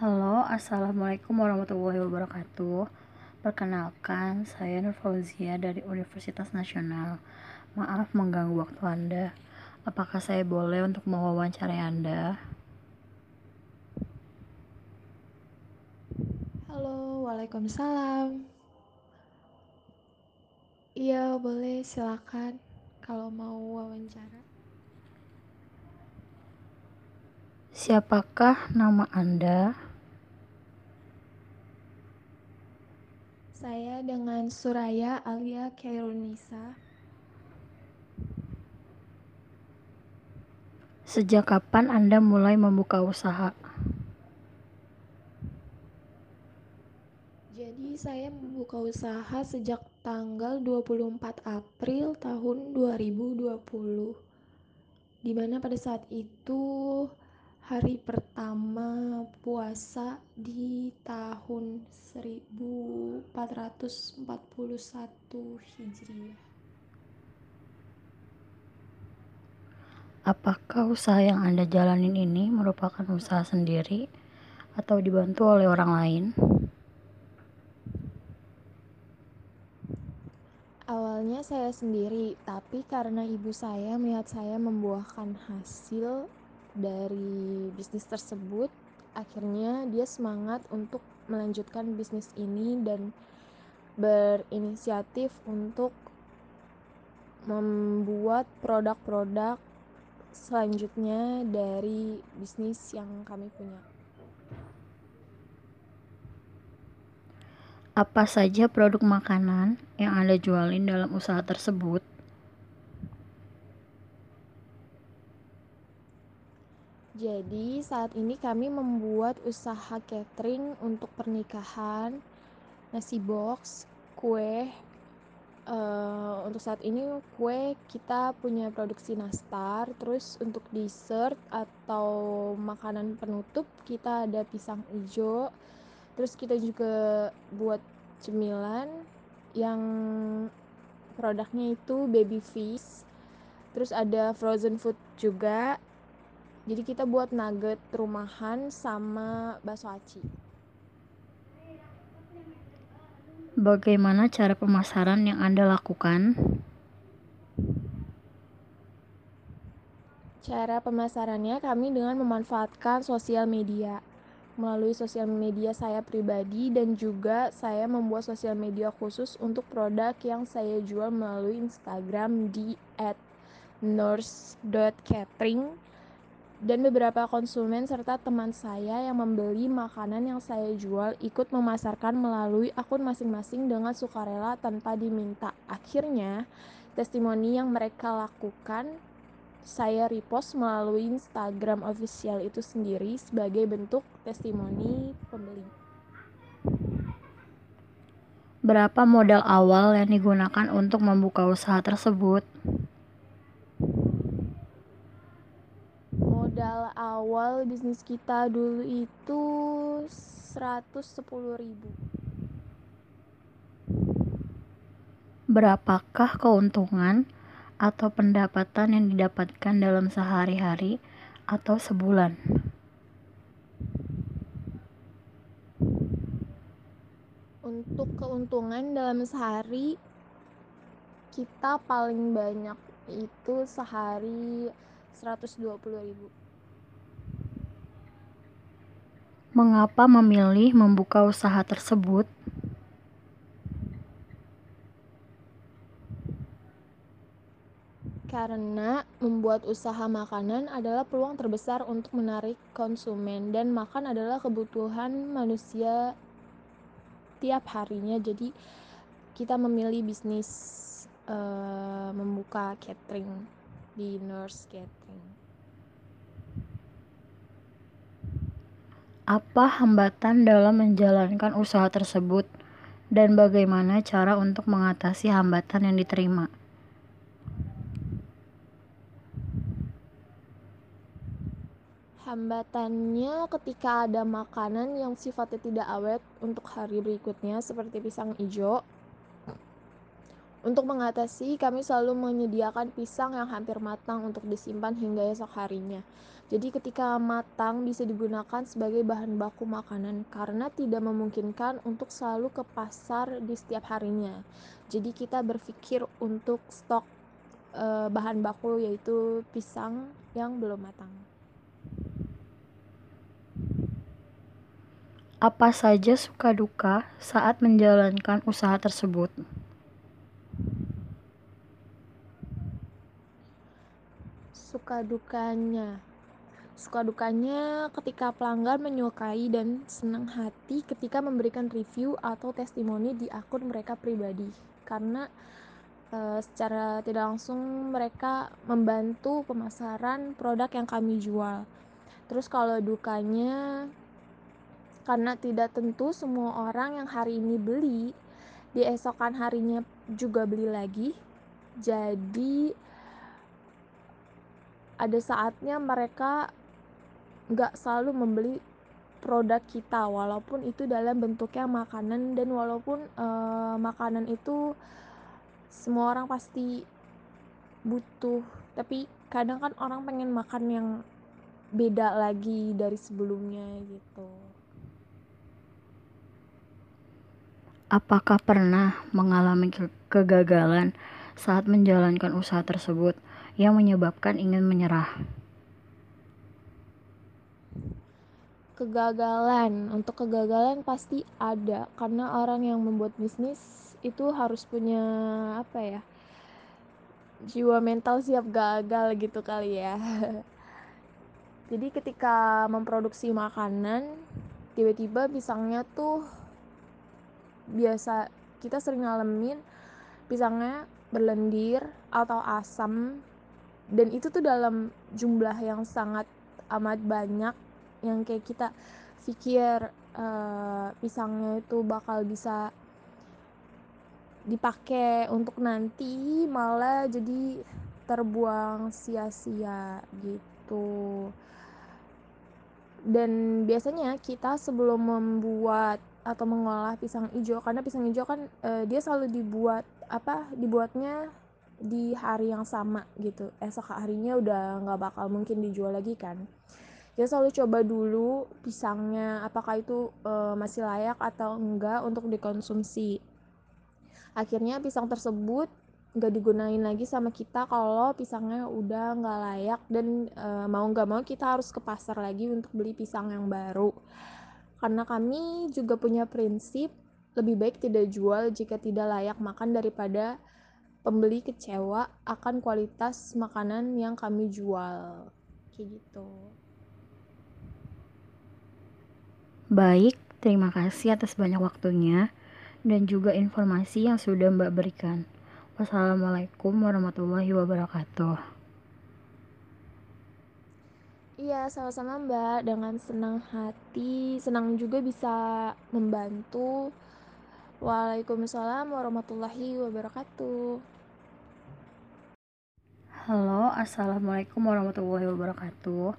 Halo, Assalamualaikum warahmatullahi wabarakatuh. Perkenalkan, saya Nur Fauzia dari Universitas Nasional. Maaf mengganggu waktu Anda. Apakah saya boleh untuk mewawancarai Anda? Halo, Waalaikumsalam. Iya, boleh silakan kalau mau wawancara. Siapakah nama Anda? Saya dengan Suraya Alia Kairunisa. Sejak kapan Anda mulai membuka usaha? Jadi saya membuka usaha sejak tanggal 24 April tahun 2020. Di mana pada saat itu hari pertama puasa di tahun 1441 Hijriah. Apakah usaha yang Anda jalanin ini merupakan usaha sendiri atau dibantu oleh orang lain? Awalnya saya sendiri, tapi karena ibu saya melihat saya membuahkan hasil dari bisnis tersebut akhirnya dia semangat untuk melanjutkan bisnis ini dan berinisiatif untuk membuat produk-produk selanjutnya dari bisnis yang kami punya. Apa saja produk makanan yang Anda jualin dalam usaha tersebut? Jadi saat ini kami membuat usaha catering untuk pernikahan, nasi box, kue. Uh, untuk saat ini kue kita punya produksi nastar, terus untuk dessert atau makanan penutup kita ada pisang hijau. Terus kita juga buat cemilan yang produknya itu baby fish. Terus ada frozen food juga jadi kita buat nugget rumahan sama bakso aci. Bagaimana cara pemasaran yang Anda lakukan? Cara pemasarannya kami dengan memanfaatkan sosial media. Melalui sosial media saya pribadi dan juga saya membuat sosial media khusus untuk produk yang saya jual melalui Instagram di @nurse.catering dan beberapa konsumen serta teman saya yang membeli makanan yang saya jual ikut memasarkan melalui akun masing-masing dengan sukarela tanpa diminta. Akhirnya, testimoni yang mereka lakukan saya repost melalui Instagram official itu sendiri sebagai bentuk testimoni pembeli. Berapa modal awal yang digunakan untuk membuka usaha tersebut? modal awal bisnis kita dulu itu 110 ribu Berapakah keuntungan atau pendapatan yang didapatkan dalam sehari-hari atau sebulan? Untuk keuntungan dalam sehari kita paling banyak itu sehari 120 ribu Mengapa memilih membuka usaha tersebut? Karena membuat usaha makanan adalah peluang terbesar untuk menarik konsumen dan makan adalah kebutuhan manusia tiap harinya. Jadi kita memilih bisnis uh, membuka catering di Nurse Catering. Apa hambatan dalam menjalankan usaha tersebut dan bagaimana cara untuk mengatasi hambatan yang diterima? Hambatannya ketika ada makanan yang sifatnya tidak awet untuk hari berikutnya seperti pisang hijau Untuk mengatasi, kami selalu menyediakan pisang yang hampir matang untuk disimpan hingga esok harinya. Jadi ketika matang bisa digunakan sebagai bahan baku makanan karena tidak memungkinkan untuk selalu ke pasar di setiap harinya. Jadi kita berpikir untuk stok e, bahan baku yaitu pisang yang belum matang. Apa saja suka duka saat menjalankan usaha tersebut? Suka dukanya suka dukanya ketika pelanggan menyukai dan senang hati ketika memberikan review atau testimoni di akun mereka pribadi. Karena e, secara tidak langsung mereka membantu pemasaran produk yang kami jual. Terus kalau dukanya karena tidak tentu semua orang yang hari ini beli di esokan harinya juga beli lagi jadi ada saatnya mereka nggak selalu membeli produk kita walaupun itu dalam bentuknya makanan. Dan walaupun uh, makanan itu semua orang pasti butuh tapi kadang kan orang pengen makan yang beda lagi dari sebelumnya gitu. Apakah pernah mengalami kegagalan saat menjalankan usaha tersebut? yang menyebabkan ingin menyerah. Kegagalan, untuk kegagalan pasti ada karena orang yang membuat bisnis itu harus punya apa ya? jiwa mental siap gagal gitu kali ya. Jadi ketika memproduksi makanan, tiba-tiba pisangnya tuh biasa kita sering ngalamin pisangnya berlendir atau asam dan itu tuh dalam jumlah yang sangat amat banyak yang kayak kita pikir uh, pisangnya itu bakal bisa dipakai untuk nanti malah jadi terbuang sia-sia gitu. Dan biasanya kita sebelum membuat atau mengolah pisang hijau karena pisang hijau kan uh, dia selalu dibuat apa dibuatnya di hari yang sama gitu. Esok harinya udah nggak bakal mungkin dijual lagi kan. Kita selalu coba dulu pisangnya apakah itu e, masih layak atau enggak untuk dikonsumsi. Akhirnya pisang tersebut nggak digunain lagi sama kita kalau pisangnya udah nggak layak dan e, mau nggak mau kita harus ke pasar lagi untuk beli pisang yang baru. Karena kami juga punya prinsip lebih baik tidak jual jika tidak layak makan daripada pembeli kecewa akan kualitas makanan yang kami jual kayak gitu baik terima kasih atas banyak waktunya dan juga informasi yang sudah Mbak berikan. Wassalamualaikum warahmatullahi wabarakatuh. Iya, sama-sama Mbak. Dengan senang hati, senang juga bisa membantu Waalaikumsalam warahmatullahi wabarakatuh. Halo, Assalamualaikum warahmatullahi wabarakatuh.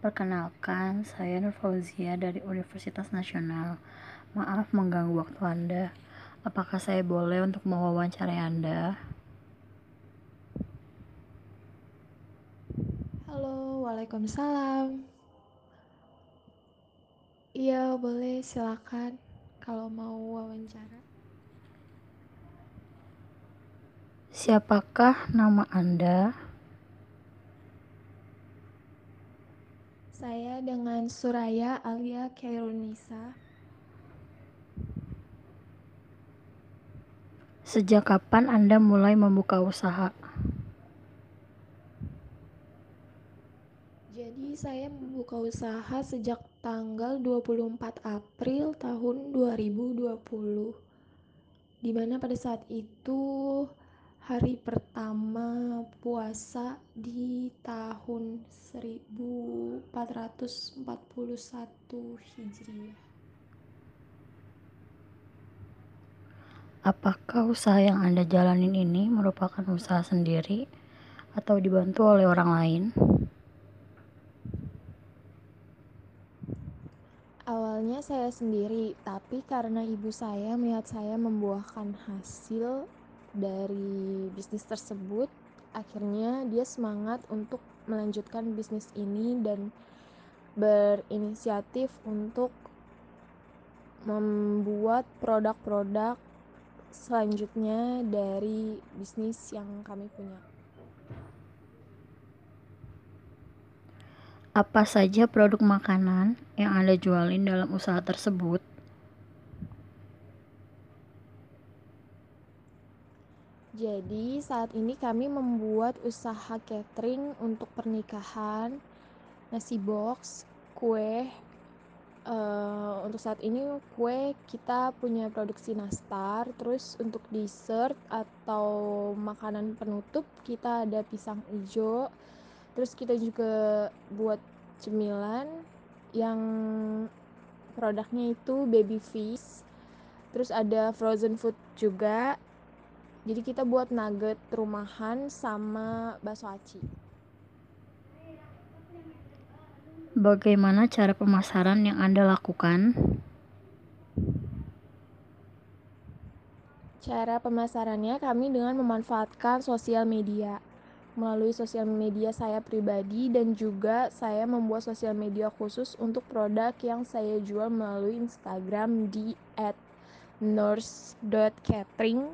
Perkenalkan, saya Nur Fauzia dari Universitas Nasional. Maaf mengganggu waktu Anda. Apakah saya boleh untuk mewawancarai Anda? Halo, Waalaikumsalam. Iya, boleh silakan kalau mau wawancara. Siapakah nama Anda? Saya dengan Suraya Alia Kairunisa. Sejak kapan Anda mulai membuka usaha? Jadi saya membuka usaha sejak tanggal 24 April tahun 2020. Di mana pada saat itu hari pertama puasa di tahun 1441 Hijriah. Apakah usaha yang Anda jalanin ini merupakan usaha sendiri atau dibantu oleh orang lain? Awalnya saya sendiri, tapi karena ibu saya melihat saya membuahkan hasil dari bisnis tersebut akhirnya dia semangat untuk melanjutkan bisnis ini dan berinisiatif untuk membuat produk-produk selanjutnya dari bisnis yang kami punya. Apa saja produk makanan yang Anda jualin dalam usaha tersebut? Jadi, saat ini kami membuat usaha catering untuk pernikahan, nasi box, kue. Uh, untuk saat ini kue kita punya produksi nastar, terus untuk dessert atau makanan penutup kita ada pisang hijau. Terus kita juga buat cemilan yang produknya itu baby fish. Terus ada frozen food juga. Jadi kita buat nugget rumahan sama bakso aci. Bagaimana cara pemasaran yang Anda lakukan? Cara pemasarannya kami dengan memanfaatkan sosial media. Melalui sosial media saya pribadi dan juga saya membuat sosial media khusus untuk produk yang saya jual melalui Instagram di @nurse.catering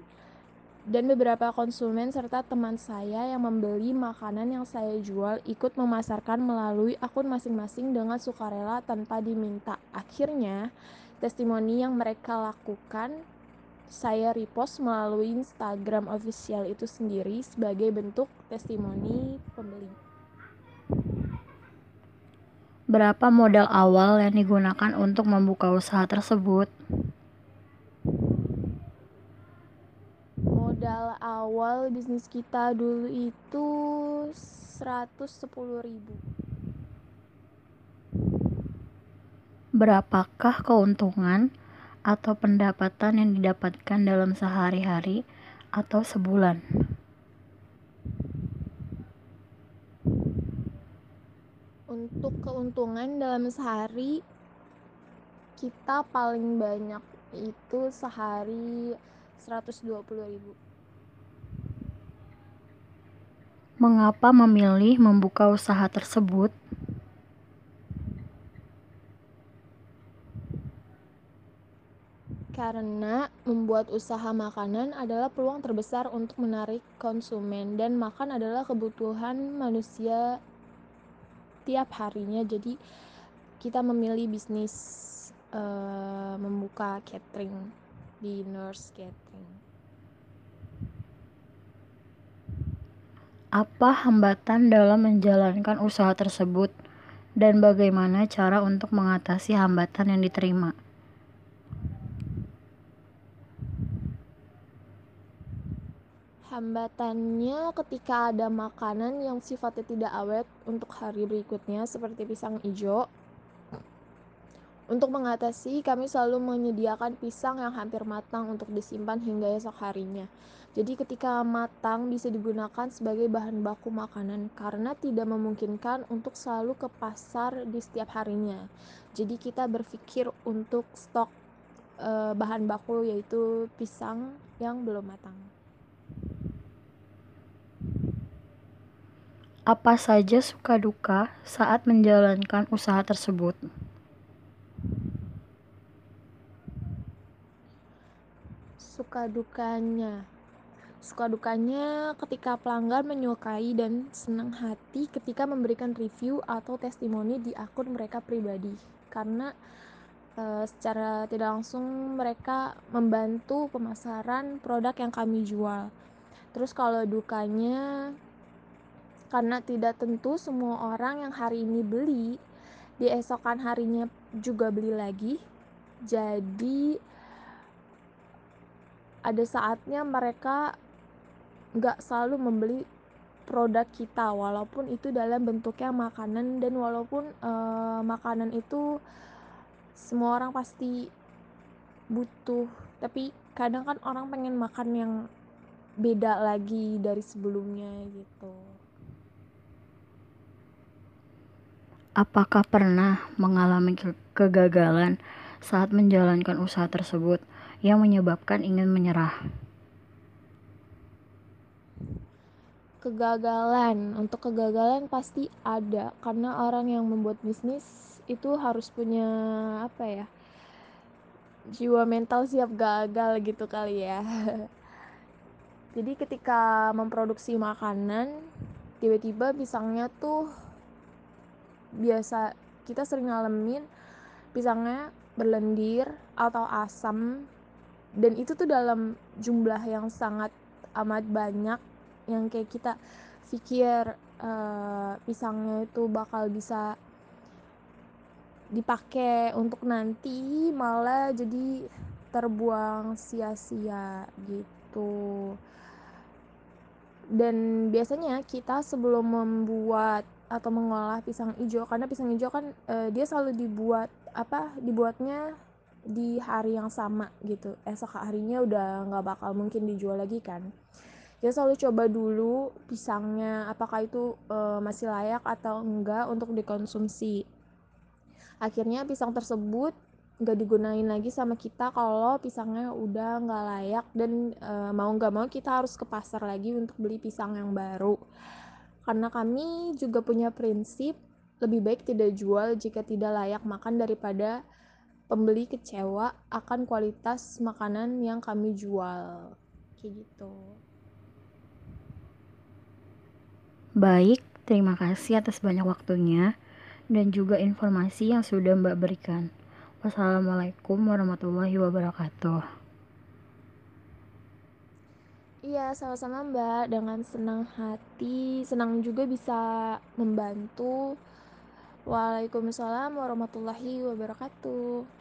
dan beberapa konsumen serta teman saya yang membeli makanan yang saya jual ikut memasarkan melalui akun masing-masing dengan sukarela tanpa diminta. Akhirnya, testimoni yang mereka lakukan saya repost melalui Instagram official itu sendiri sebagai bentuk testimoni pembeli. Berapa modal awal yang digunakan untuk membuka usaha tersebut? modal awal bisnis kita dulu itu 110 ribu Berapakah keuntungan atau pendapatan yang didapatkan dalam sehari-hari atau sebulan? Untuk keuntungan dalam sehari kita paling banyak itu sehari 120 ribu Mengapa memilih membuka usaha tersebut? Karena membuat usaha makanan adalah peluang terbesar untuk menarik konsumen dan makan adalah kebutuhan manusia tiap harinya. Jadi kita memilih bisnis uh, membuka catering di Nurse Catering. Apa hambatan dalam menjalankan usaha tersebut, dan bagaimana cara untuk mengatasi hambatan yang diterima? Hambatannya ketika ada makanan yang sifatnya tidak awet untuk hari berikutnya, seperti pisang hijau. Untuk mengatasi, kami selalu menyediakan pisang yang hampir matang untuk disimpan hingga esok harinya. Jadi ketika matang bisa digunakan sebagai bahan baku makanan karena tidak memungkinkan untuk selalu ke pasar di setiap harinya. Jadi kita berpikir untuk stok e, bahan baku yaitu pisang yang belum matang. Apa saja suka duka saat menjalankan usaha tersebut? Suka dukanya Suka dukanya ketika pelanggan menyukai dan senang hati ketika memberikan review atau testimoni di akun mereka pribadi. Karena e, secara tidak langsung mereka membantu pemasaran produk yang kami jual. Terus kalau dukanya karena tidak tentu semua orang yang hari ini beli di esokan harinya juga beli lagi. Jadi ada saatnya mereka nggak selalu membeli produk kita walaupun itu dalam bentuknya makanan. Dan walaupun uh, makanan itu semua orang pasti butuh. Tapi kadang kan orang pengen makan yang beda lagi dari sebelumnya gitu Apakah pernah mengalami kegagalan saat menjalankan usaha tersebut yang menyebabkan ingin menyerah? kegagalan. Untuk kegagalan pasti ada. Karena orang yang membuat bisnis itu harus punya apa ya jiwa mental siap gagal gitu kali ya. Jadi ketika memproduksi makanan tiba-tiba pisangnya tuh biasa kita sering ngalamin pisangnya berlendir atau asam dan itu tuh dalam jumlah yang sangat amat banyak yang kayak kita pikir uh, pisangnya itu bakal bisa dipakai untuk nanti malah jadi terbuang sia-sia gitu. Dan biasanya kita sebelum membuat atau mengolah pisang hijau karena pisang hijau kan uh, dia selalu dibuat apa dibuatnya di hari yang sama gitu. Esok harinya udah nggak bakal mungkin dijual lagi kan. Ya selalu coba dulu pisangnya apakah itu e, masih layak atau enggak untuk dikonsumsi. Akhirnya pisang tersebut nggak digunain lagi sama kita kalau pisangnya udah nggak layak dan e, mau nggak mau kita harus ke pasar lagi untuk beli pisang yang baru karena kami juga punya prinsip lebih baik tidak jual jika tidak layak makan daripada pembeli kecewa akan kualitas makanan yang kami jual. Kayak gitu. Baik terima kasih atas banyak waktunya dan juga informasi yang sudah mbak berikan. Wassalamualaikum warahmatullahi wabarakatuh Iya, sama-sama Mbak. Dengan senang hati, senang juga bisa membantu. Waalaikumsalam warahmatullahi wabarakatuh.